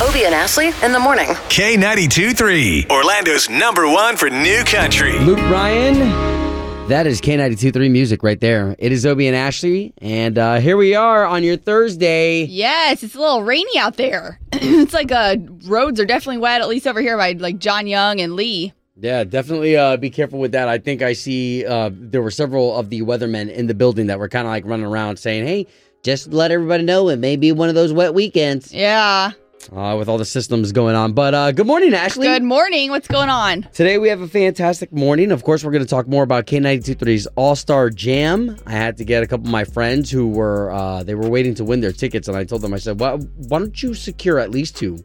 Obie and Ashley in the morning. K92 3, Orlando's number one for new country. Luke Bryan. That is K92.3 music right there. It is Obie and Ashley, and uh, here we are on your Thursday. Yes, it's a little rainy out there. it's like uh, roads are definitely wet, at least over here by like John Young and Lee. Yeah, definitely uh, be careful with that. I think I see uh, there were several of the weathermen in the building that were kind of like running around saying, hey, just let everybody know it may be one of those wet weekends Yeah. Uh, with all the systems going on. But uh, good morning, Ashley. Good morning. What's going on? Today we have a fantastic morning. Of course, we're going to talk more about K92.3's All Star Jam. I had to get a couple of my friends who were uh, they were waiting to win their tickets, and I told them I said, "Well, why don't you secure at least two?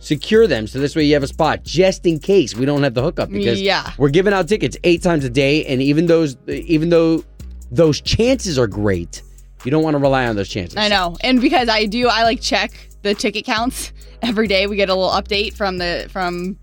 Secure them so this way you have a spot just in case we don't have the hookup because Yeah. we're giving out tickets eight times a day, and even those even though those chances are great, you don't want to rely on those chances. I know. And because I do, I like check the ticket counts every day. We get a little update from the from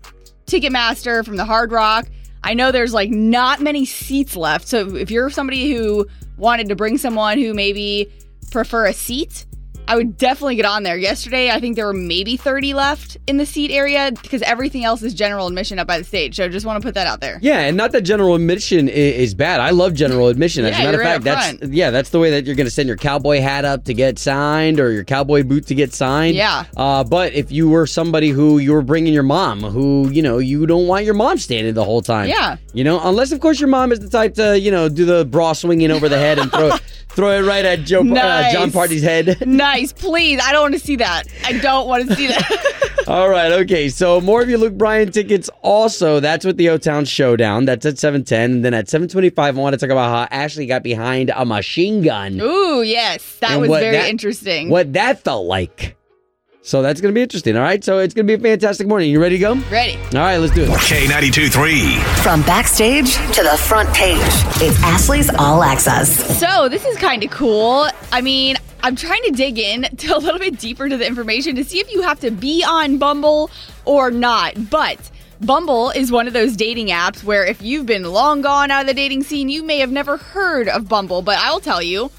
Ticketmaster, from the Hard Rock. I know there's like not many seats left. So if you're somebody who wanted to bring someone who maybe prefer a seat, I would definitely get on there. Yesterday, I think there were maybe 30 left in the seat area because everything else is general admission up by the stage. So I just want to put that out there. Yeah, and not that general admission is bad. I love general admission. As Yeah, a matter of right fact, that's front. yeah, that's the way that you're going to send your cowboy hat up to get signed or your cowboy boot to get signed. Yeah. Uh, but if you were somebody who you were bringing your mom, who you know you don't want your mom standing the whole time. Yeah. You know, unless of course your mom is the type to you know do the bra swinging over the head and throw throw it right at Joe uh, Jon Pardi's head. Nice. Please. I don't want to see that. I don't want to see that. All right, okay. So more of your Luke Bryan tickets. Also, that's with the O Town Showdown. That's at seven ten. And then at seven twenty five, I want to talk about how Ashley got behind a machine gun. Ooh, yes. That And was very that- interesting. What that felt like. So that's gonna be interesting. All right. So it's gonna be a fantastic morning. You ready to go? All Ready. right, let's do it. K92 3. From backstage to the front page, it's Ashley's All Access. So this is kind of cool. I mean, I'm trying to dig in to a little bit deeper to the information to see if you have to be on Bumble or not. But Bumble is one of those dating apps where if you've been long gone out of the dating scene, you may have never heard of Bumble. But I'll tell you,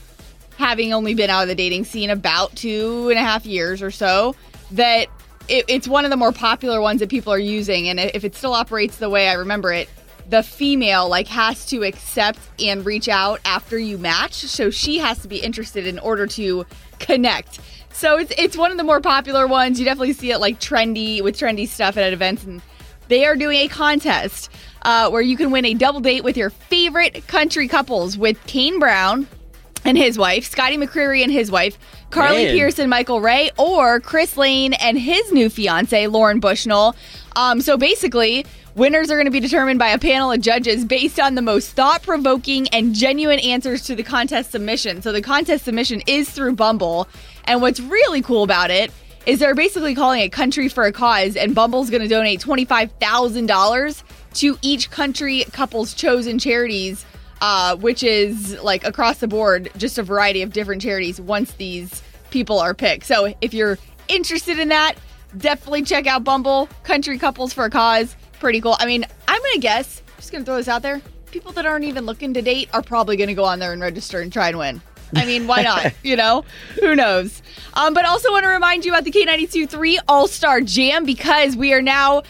having only been out of the dating scene about two and a half years or so, that it, it's one of the more popular ones that people are using. And if it still operates the way I remember it, the female like has to accept and reach out after you match. So she has to be interested in order to connect. So it's it's one of the more popular ones. You definitely see it like trendy with trendy stuff at events and they are doing a contest uh, where you can win a double date with your favorite country couples with Kane Brown and his wife, Scotty McCreery and his wife, Carly Man. Pearce and Michael Ray, or Chris Lane and his new fiance, Lauren Bushnell. Um, so basically, winners are going to be determined by a panel of judges based on the most thought provoking and genuine answers to the contest submission. So the contest submission is through Bumble. And what's really cool about it is they're basically calling it country for a cause, and Bumble's going to donate $25,000 to each country couple's chosen charities uh, which is like across the board, just a variety of different charities once these people are picked. So if you're interested in that, definitely check out Bumble, Country Couples for a Cause. Pretty cool. I mean, I'm going to guess, just going to throw this out there, people that aren't even looking to date are probably going to go on there and register and try and win. I mean, why not? you know, who knows? Um, but also want to remind you about the K92 3 All Star Jam because we are now,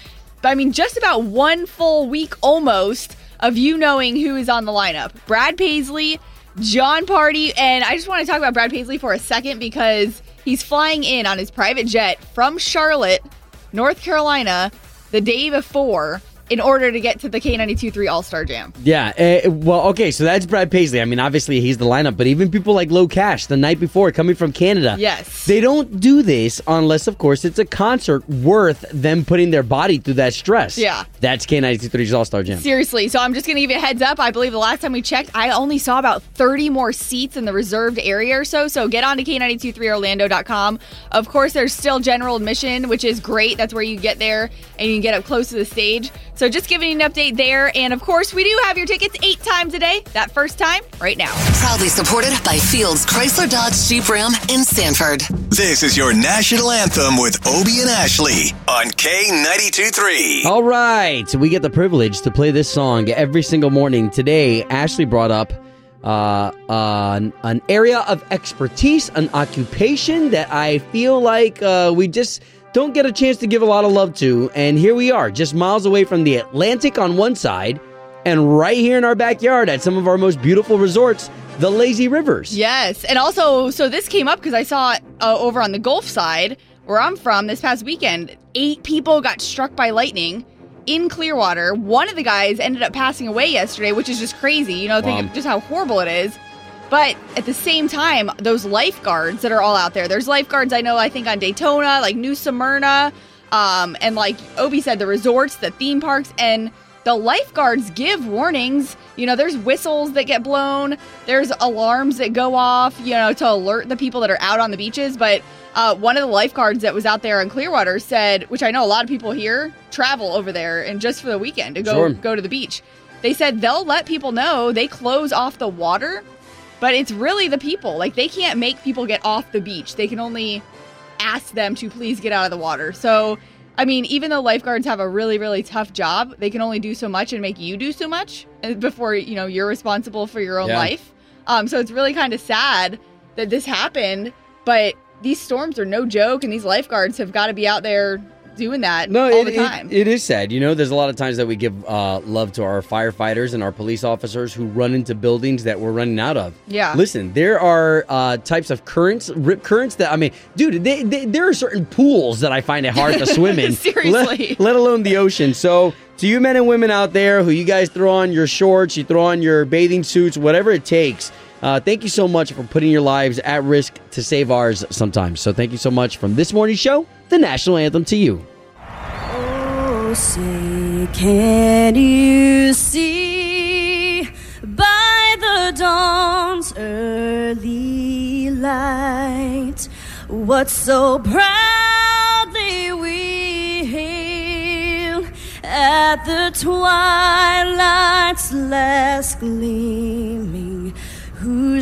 I mean, just about one full week almost of you knowing who is on the lineup. Brad Paisley, Jon Pardi, and I just want to talk about Brad Paisley for a second because he's flying in on his private jet from Charlotte, North Carolina, the day before in order to get to the K92 All Star Jam. Yeah. Uh, well, okay. So that's Brad Paisley. I mean, obviously he's the lineup, but even people like LOCASH the night before coming from Canada. Yes. They don't do this unless, of course, it's a concert worth them putting their body through that stress. Yeah. That's K92.3's All Star Jam. Seriously, so I'm just going to give you a heads up. I believe the last time we checked, I only saw about 30 more seats in the reserved area or so. So get on to K923Orlando.com. Of course, there's still general admission, which is great. That's where you get there and you can get up close to the stage. So just giving you an update there. And of course, we do have your tickets eight times a day. That first time, right now. Proudly supported by Fields Chrysler Dodge Jeep Ram in Sanford. This is your national anthem with Obie and Ashley on K92 3. All right. We get the privilege to play this song every single morning. Today, Ashley brought up uh, uh, an, an area of expertise, an occupation that I feel like uh, we just don't get a chance to give a lot of love to. And here we are, just miles away from the Atlantic on one side, and right here in our backyard at some of our most beautiful resorts, the lazy rivers. Yes, and also, so this came up because I saw uh, over on the Gulf side where I'm from this past weekend. Eight people got struck by lightning in Clearwater. One of the guys ended up passing away yesterday, which is just crazy. You know, think Wow. of just how horrible it is. But at the same time, those lifeguards that are all out there, there's lifeguards I know, I think on Daytona, like New Smyrna, um, and like Obie said, the resorts, the theme parks, and the lifeguards give warnings. You know, there's whistles that get blown, there's alarms that go off, you know, to alert the people that are out on the beaches. But uh, one of the lifeguards that was out there in Clearwater said, which I know a lot of people here travel over there and just for the weekend to go Sure. go to the beach. They said they'll let people know they close off the water, but it's really the people. Like they can't make people get off the beach. They can only ask them to please get out of the water. So, I mean, even though lifeguards have a really, really tough job, they can only do so much and make you do so much uh, before you know you're responsible for your own Yeah. life. Um, so it's really kind of sad that this happened. But these storms are no joke, and these lifeguards have got to be out there doing that No, all it, the it- time. it is sad. You know, there's a lot of times that we give uh, love to our firefighters and our police officers who run into buildings that we're running out of. Yeah. Listen, there are uh, types of currents, rip currents that I mean, dude, they, they, there are certain pools that I find it hard to swim in. Seriously. Let, let alone the ocean. So, to you men and women out there who you guys throw on your shorts, you throw on your bathing suits, whatever it takes. Uh, thank you so much for putting your lives at risk to save ours sometimes. So, thank you so much from this morning's show, the national anthem to you. Oh, say, can you see by the dawn's early light what so proudly we hailed at the twilight's last gleaming?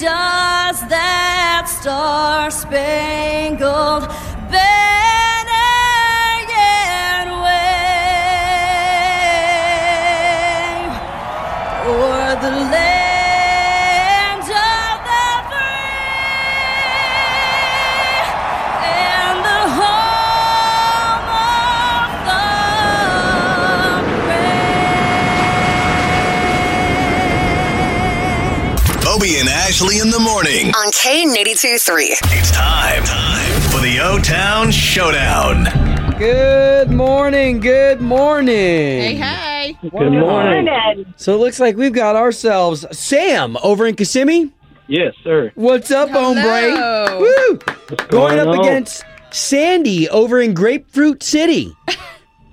does that star spangled banner yet wave? O'er the Ashley in the morning. On K92 3. It's time, time for the O Town Showdown. Good morning. Good morning. hey, hey. Good morning. So it looks like we've got ourselves Sam over in Kissimmee. Yes, sir. What's up, Hello. hombre? Woo! Going going up on? against Sandy over in Grapefruit City.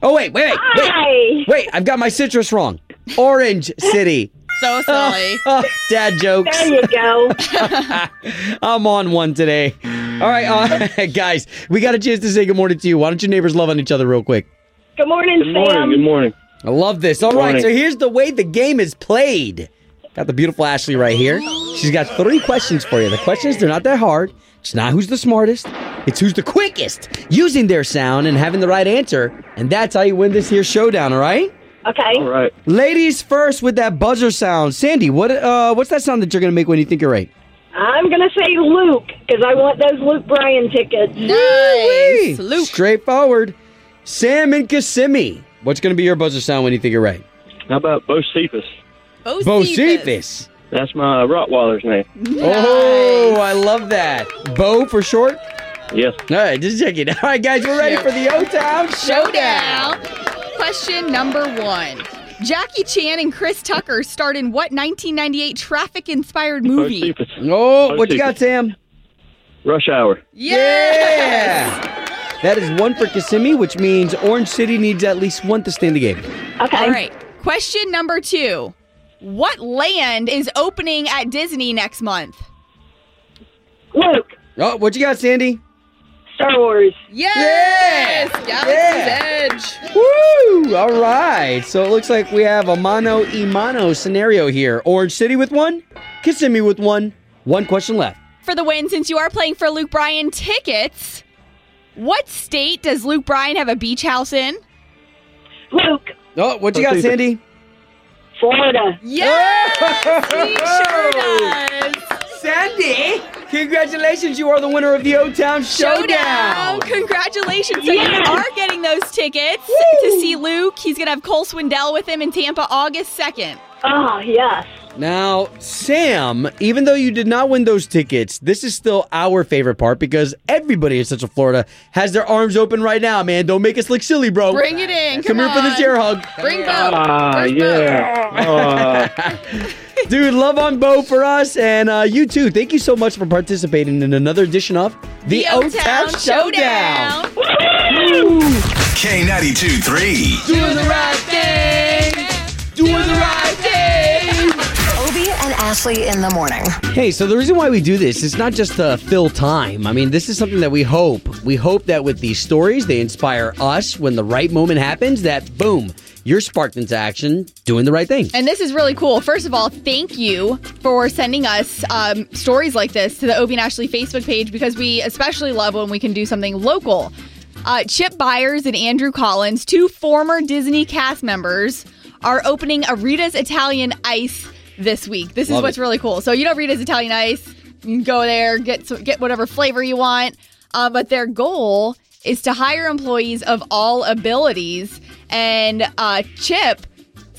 Oh wait, wait, wait, wait, Hi. wait! I've got my citrus wrong. Orange City. So silly. Dad jokes. There you go. I'm on one today. All right, uh, guys, we got a chance to say good morning to you. Why don't you neighbors love on each other real quick? Good morning, Good morning. Sam. Good morning. I love this. All right, morning. so here's the way the game is played. Got the beautiful Ashley right here. She's got three questions for you. The questions, they're not that hard. It's not who's the smartest, it's who's the quickest using their sound and having the right answer. And that's how you win this here showdown, all right? Okay. All right. Ladies first with that buzzer sound. Sandy, what uh what's that sound that you're gonna make when you think you're right? I'm going to say Luke because I want those Luke Bryan tickets. Nice. Luke. Straightforward. Sam and Kissimmee. What's gonna be your buzzer sound when you think you're right? How about Bo Cephas? Bocephus? Bocephus. That's my Rottweiler's name. Oh, I love that. Bo for short? Yes. All right, just check it. All right, guys, we're ready for the O Town Showdown. Question number one. Jackie Chan and Chris Tucker starred in what 1998 traffic inspired movie? Bocephus. Oh, what you got, Sam? Rush Hour. Yes. That is one for Kissimmee, which means Orange City needs at least one to stay in the game. Okay. All right. Question number two. What land is opening at Disney next month? Luke, Oh, what you got, Sandy? Star Wars. Yes! Yeah. Galaxy's Edge. Woo! All right. So it looks like we have a mano y mano scenario here. Orange City with one, Kissimmee with one. One question left. For the win, since you are playing for Luke Bryan tickets, what state does Luke Bryan have a beach house in? Luke, Oh, what you got, Let's see. Sandy? Florida. Yes! he sure does. Sandy, congratulations. You are the winner of the O Town Showdown. Showdown! Congratulations! So you are getting those tickets to see Luke. He's gonna have Cole Swindell with him in Tampa August second. Oh, yes. Now, Sam, even though you did not win those tickets, this is still our favorite part because everybody in Central Florida has their arms open right now, man. Don't make us look silly, bro. Bring it in! Come Come, here for this air hug. Bring Bo. Ah, Where's Bo? yeah. Dude, love on Bo for us, and uh, you too. Thank you so much for participating in another edition of The O-Town Showdown. K92 3. Doing the right thing. Doing the right thing. Obie and Ashley in the morning. Hey, so the reason why we do this is not just to fill time. I mean, this is something that we hope. We hope that with these stories, they inspire us when the right moment happens, that boom, you're sparked into action doing the right thing. And this is really cool. First of all, thank you for sending us um, stories like this to the Obie and Ashley Facebook page because we especially love when we can do something local. Uh, Chip Byers and Andrew Collins, two former Disney cast members, are opening a Rita's Italian Ice this week. This is what's it. really cool. So you know Rita's Italian Ice, you can go there, get some, get whatever flavor you want. Uh, but their goal is to hire employees of all abilities. And uh, Chip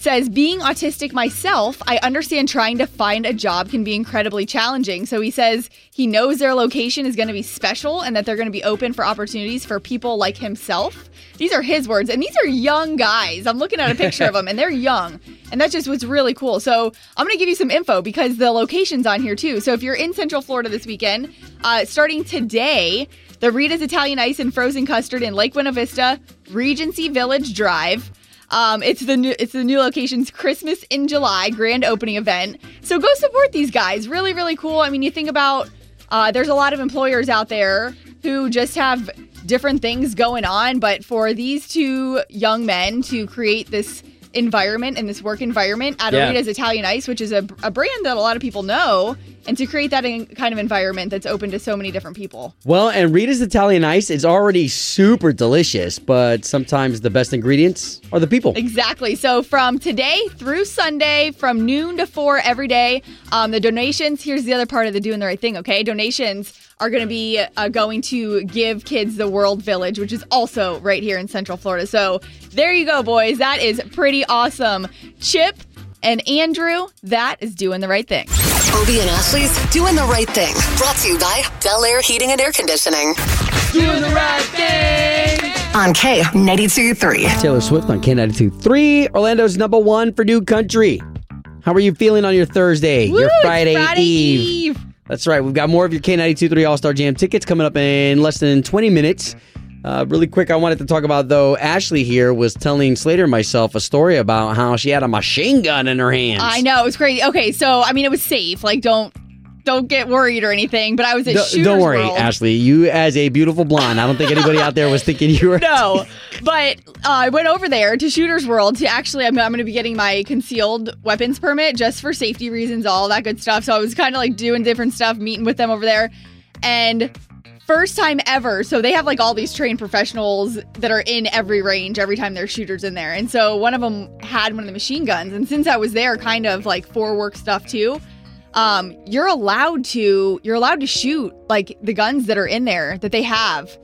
says, being autistic myself, I understand trying to find a job can be incredibly challenging. So he says he knows their location is going to be special and that they're going to be open for opportunities for people like himself. These are his words, and these are young guys. I'm looking at a picture of them, and they're young. And that's just what's really cool. So I'm going to give you some info because the location's on here too. So if you're in Central Florida this weekend, uh, starting today, the Rita's Italian Ice and Frozen Custard in Lake Buena Vista, Regency Village Drive. Um, it's the new it's the new location's Christmas in July grand opening event. So go support these guys. Really, really cool. I mean, you think about uh, there's a lot of employers out there who just have different things going on, but for these two young men to create this environment and this work environment at Yeah. Arita's Italian Ice, which is a, a brand that a lot of people know, and to create that in, kind of environment that's open to so many different people. Well, and Rita's Italian Ice is already super delicious, but sometimes the best ingredients are the people. Exactly. So from today through Sunday, from noon to four every day, um, the donations. Here's the other part of the doing the right thing. Okay, donations are going to be uh, going to give kids the World Village, which is also right here in Central Florida. So there you go, boys. That is pretty awesome. Chip and Andrew, that is doing the right thing. Obie and Ashley's Doing the Right Thing. Brought to you by Bel Air Heating and Air Conditioning. Doing the right thing. On K92 3. Taylor Swift on K92 3, Orlando's number one for new country. How are you feeling on your Thursday, Woo, your Friday, Friday Eve? Eve. That's right. We've got more of your K92 3 All Star Jam tickets coming up in less than 20 minutes. Uh, really quick, I wanted to talk about though. Ashley here was telling Slater and myself a story about how she had a machine gun in her hands. I know it was crazy. Okay, so I mean, it was safe. Like, don't don't get worried or anything. But I was at D- Shooters don't worry, World. Ashley. You, as a beautiful blonde, I don't think anybody out there was thinking you were. no, but uh, I went over there to Shooters World to actually, I'm, I'm going to be getting my concealed weapons permit just for safety reasons, all that good stuff. So I was kind of like doing different stuff, meeting with them over there. And first time ever, so they have like all these trained professionals that are in every range every time there's shooters in there. And so one of them had one of the machine guns. And since I was there, kind of like for work stuff too. Um, you're allowed to you're allowed to shoot like the guns that are in there that they have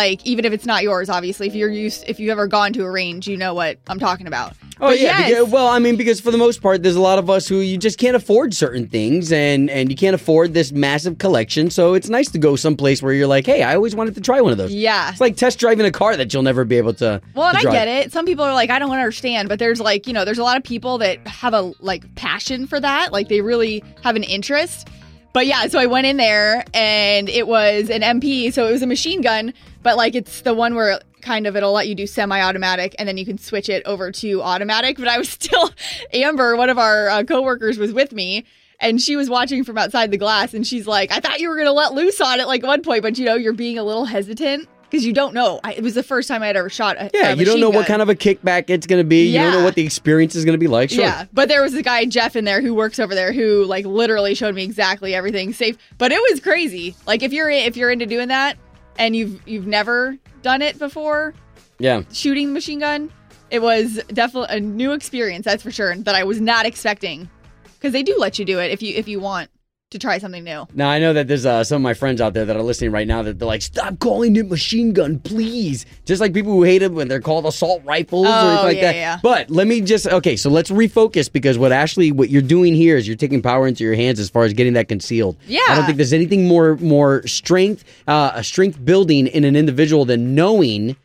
like even if it's not yours obviously if you're used if you've ever gone to a range you know what i'm talking about Oh But yeah, yes. because- well, I mean, because for the most part, there's a lot of us who you just can't afford certain things, and and you can't afford this massive collection. So it's nice to go someplace where you're like, hey, I always wanted to try one of those. yeah It's like test driving a car that you'll never be able to. well and to i get it some people are like i don't understand but there's like you know there's a lot of people that have a like passion for that like they really have an interest but yeah so i went in there and it was an mp so it was a machine gun but like it's the one where kind of it'll let you do semi-automatic and then you can switch it over to automatic. But I was still Amber, one of our uh, coworkers, was with me. And she was watching from outside the glass, and she's like, "I thought you were gonna let loose on it like one point, but you know you're being a little hesitant because you don't know. I, it was the first time I had ever shot a Yeah, a you don't know machine what kind of a kickback it's going to be. yeah. You don't know what the experience is going to be like. Sure. Yeah, but there was a guy Jeff in there who works over there who like literally showed me exactly everything safe. But it was crazy. Like if you're if you're into doing that and you've you've never done it before, Yeah. shooting the machine gun, it was definitely a new experience. That's for sure. That I was not expecting because they do let you do it if you if you want to try something new. Now I know that there's uh, some of my friends out there that are listening right now that they're like, "Stop calling it machine gun, please." Just like people who hate it when they're called assault rifles or Oh, anything like yeah, that. yeah. But let me just okay. So let's refocus because what Ashley, what you're doing here is you're taking power into your hands as far as getting that concealed. Yeah. I don't think there's anything more more strength, uh, a strength building in an individual than knowing.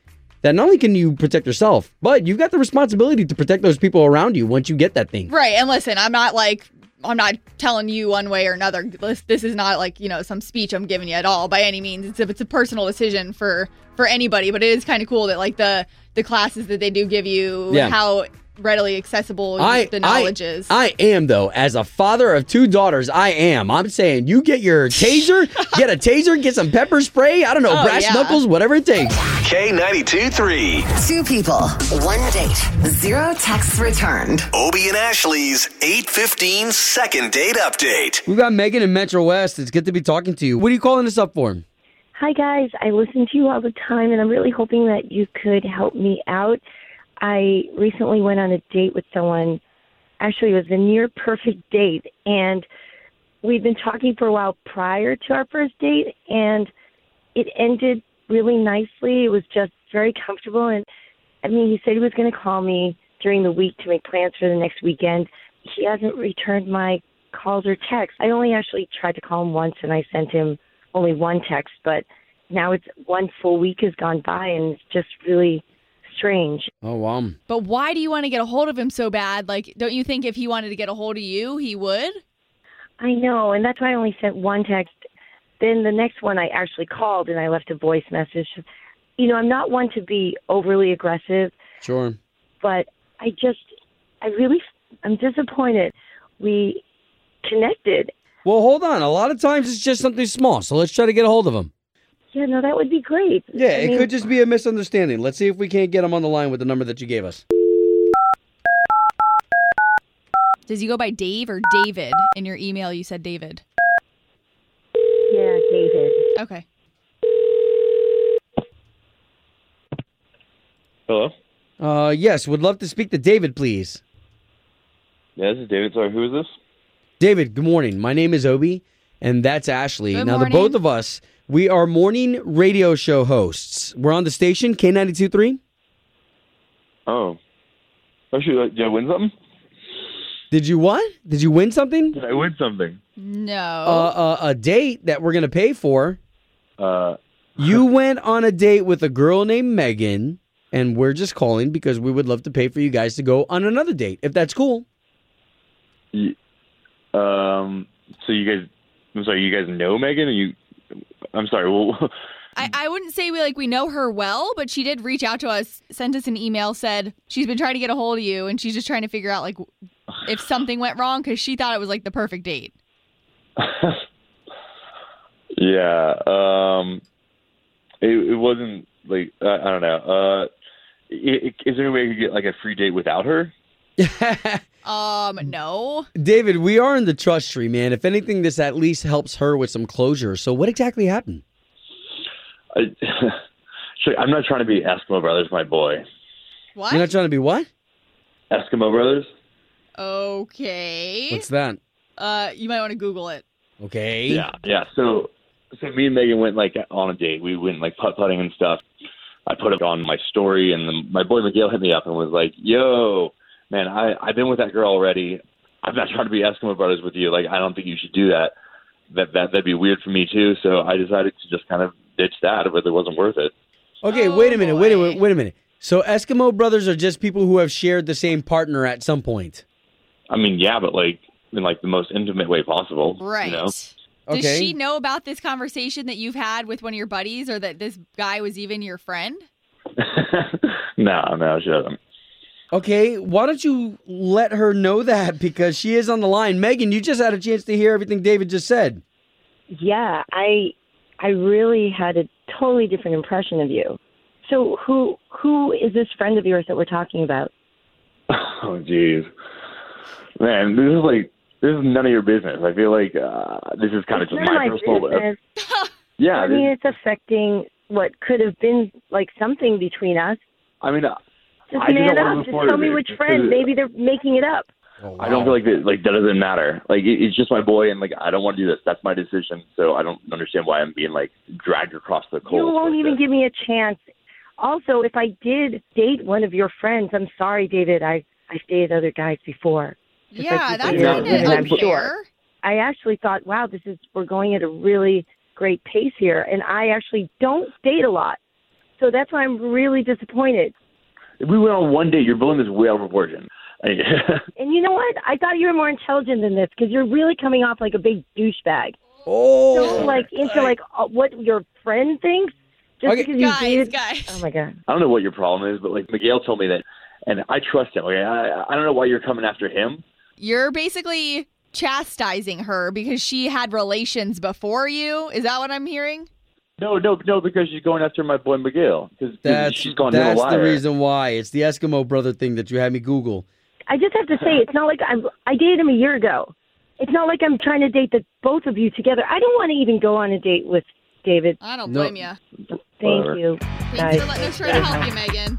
That not only can you protect yourself, but you've got the responsibility to protect those people around you once you get that thing. Right. And listen, I'm not like I'm not telling you one way or another. This, this is not like you know some speech I'm giving you at all by any means. It's a, it's a personal decision for for anybody. But it is kind of cool that like the the classes that they do give you, Yeah. how readily accessible I, the knowledge I, is. I am though, as a father of two daughters, I am. I'm saying you get your taser, get a taser, get some pepper spray. I don't know, Oh, brass yeah. knuckles, whatever it takes. K92 3. Two people, one date, zero texts returned. Obie and Ashley's 815 second date update. We've got Megan in Metro West. It's good to be talking to you. What are you calling us up for? Hi, guys. I listen to you all the time, and I'm really hoping that you could help me out. I recently went on a date with someone. Actually, it was a near perfect date, and we've been talking for a while prior to our first date, and it ended really nicely. It was just very comfortable, and I mean, he said he was going to call me during the week to make plans for the next weekend. He hasn't returned my calls or texts. I only actually tried to call him once, and I sent him only one text, but now it's one full week has gone by, and it's just really strange. Oh, wow. but why do you want to get a hold of him so bad? Like, don't you think if he wanted to get a hold of you, he would? I know, and that's why I only sent one text. Then the next one I actually called and I left a voice message. You know, I'm not one to be overly aggressive, Sure. but I just, I really, I'm disappointed. We connected. Well, hold on. A lot of times it's just something small. So let's try to get a hold of him. Yeah, no, that would be great. Yeah, I it mean, could just be a misunderstanding. Let's see if we can't get him on the line with the number that you gave us. Does he go by Dave or David? In your email, you said David. Yeah, David. Okay. Hello? Uh, yes, would love to speak to David, please. Yeah, this is David. Sorry, who is this? David, good morning. My name is Obie, and that's Ashley. Good now, morning. the both of us, we are morning radio show hosts. We're on the station, K92.3. Oh. Oh, shoot. uh, Did I win something? Did you what? Did you win something? Did I win something? No. Uh, uh, a date that we're going to pay for. Uh, You went on a date with a girl named Megan, and we're just calling because we would love to pay for you guys to go on another date, if that's cool. y- um, so you guys, I'm sorry, you guys know Megan? Or you, I'm sorry. Well, I, I wouldn't say we like we know her well, but she did reach out to us, sent us an email, said she's been trying to get a hold of you, and she's just trying to figure out like if something went wrong because she thought it was like the perfect date. yeah. Um, it, it wasn't like I, I don't know. Uh, i i is there any way you could get like a free date without her? Um, no. David, we are in the trust tree, man. If anything, this at least helps her with some closure. So, what exactly happened? I, so I'm not trying to be Eskimo Brothers, my boy. What? You're not trying to be what? Eskimo Brothers. okay. What's that? uh, you might want to Google it. Okay. Yeah, yeah. So, so me and Megan went like on a date. We went like putt putting and stuff. I put it on my story, and then my boy Miguel hit me up and was like, "Yo, man, I I've been with that girl already. I'm not trying to be Eskimo brothers with you. Like, I don't think you should do that. That that that'd be weird for me too. So I decided to just kind of ditch that. But it really wasn't worth it. Okay, Oh, wait a minute. Wait a minute. Oh, wait a minute. So, Eskimo brothers are just people who have shared the same partner at some point. I mean, yeah, but like in like the most intimate way possible. Right. You know? Does she know about this conversation that you've had with one of your buddies or that this guy was even your friend? no, no, she doesn't. Okay, why don't you let her know that because she is on the line. Megan, you just had a chance to hear everything David just said. Yeah, I I really had a totally different impression of you. So who who is this friend of yours that we're talking about? Oh, jeez, man, this is like this is none of your business. I feel like uh, this is kind of It's just none of my my personal. business. Yeah, I this- mean, it's affecting what could have been like something between us. I mean, uh, Just I man up. Just tell me which it, friend. Maybe they're making it up. Oh, I don't feel like that. Like that doesn't matter. Like it, it's just my boy, and like I don't want to do this. That's my decision. So I don't understand why I'm being like dragged across the coals. You won't like even this. give me a chance. Also, if I did date one of your friends, I'm sorry, David. I I dated other guys before. Just like yeah, that's kind women, of I'm sure. I actually thought, wow, this is we're going at a really great pace here, and I actually don't date a lot, so that's why I'm really disappointed. If we went on one date, you're blowing this way out of proportion. And you know what? I thought you were more intelligent than this because you're really coming off like a big douchebag. Oh, So like into like uh, what your friend thinks just Okay. because you Guys, dated. guys. Oh my god. I don't know what your problem is, but like Miguel told me that, and I trust him. Okay, I I don't know why you're coming after him. You're basically chastising her because she had relations before you. Is that what I'm hearing? No, no, no, because she's going after my boy Miguel. Because that's she's gone him a that's liar. the reason why. It's the Eskimo brother thing that you had me Google. I just have to say, it's not like I'm. I dated him a year ago. It's not like I'm trying to date the both of you together. I don't want to even go on a date with David. I don't No. blame you. Thank Whatever. you, Thanks guys. for letting us try to help you, Megan.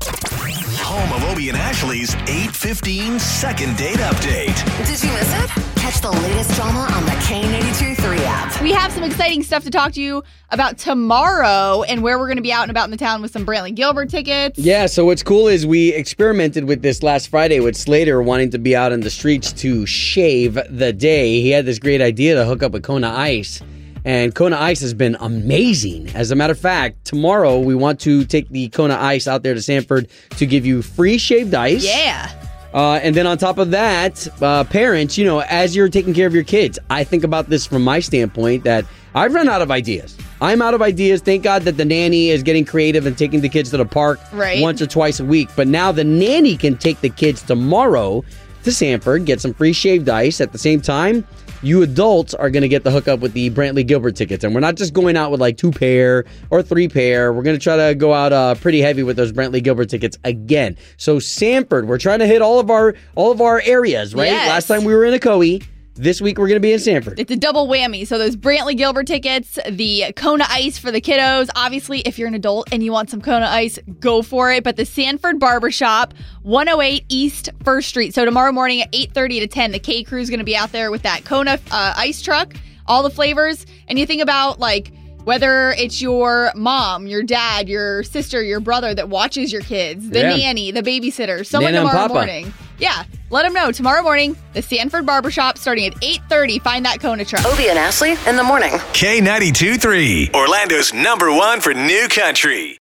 Home of Obie and Ashley's 815 second date update. Did you miss it? Catch the latest drama on the K92 3 app. We have some exciting stuff to talk to you about tomorrow and where we're going to be out and about in the town with some Brantley Gilbert tickets. Yeah, so what's cool is we experimented with this last Friday with Slater wanting to be out in the streets to shave the day. He had this great idea to hook up with Kona Ice. And Kona Ice has been amazing. As a matter of fact, tomorrow we want to take the Kona Ice out there to Sanford to give you free shaved ice. Yeah. Uh, and then on top of that, uh, parents, you know, as you're taking care of your kids, I think about this from my standpoint that I've run out of ideas. I'm out of ideas. Thank God that the nanny is getting creative and taking the kids to the park Right. once or twice a week. But now the nanny can take the kids tomorrow to Sanford, get some free shaved ice. At the same time, you adults are going to get the hookup with the Brantley Gilbert tickets. And we're not just going out with like two pair or three pair. We're going to try to go out uh, pretty heavy with those Brantley Gilbert tickets again. So Sanford, we're trying to hit all of our all of our areas, right? Yes. Last time we were in Ocoee. This week we're going to be in Sanford. It's a double whammy. So those Brantley Gilbert tickets, the Kona Ice for the kiddos. Obviously, if you're an adult and you want some Kona Ice, go for it. But the Sanford Barbershop, 108 East First Street. So tomorrow morning at 8:30 to 10, the K Crew is going to be out there with that Kona uh, Ice truck, all the flavors. And you think about like whether it's your mom, your dad, your sister, your brother that watches your kids, the Yeah. nanny, the babysitter, someone Nana and tomorrow Papa. morning. Yeah, let them know tomorrow morning. The Sanford Barbershop starting at 8:30. Find that Kona truck. Obie and Ashley in the morning. K92 3, Orlando's number one for new country.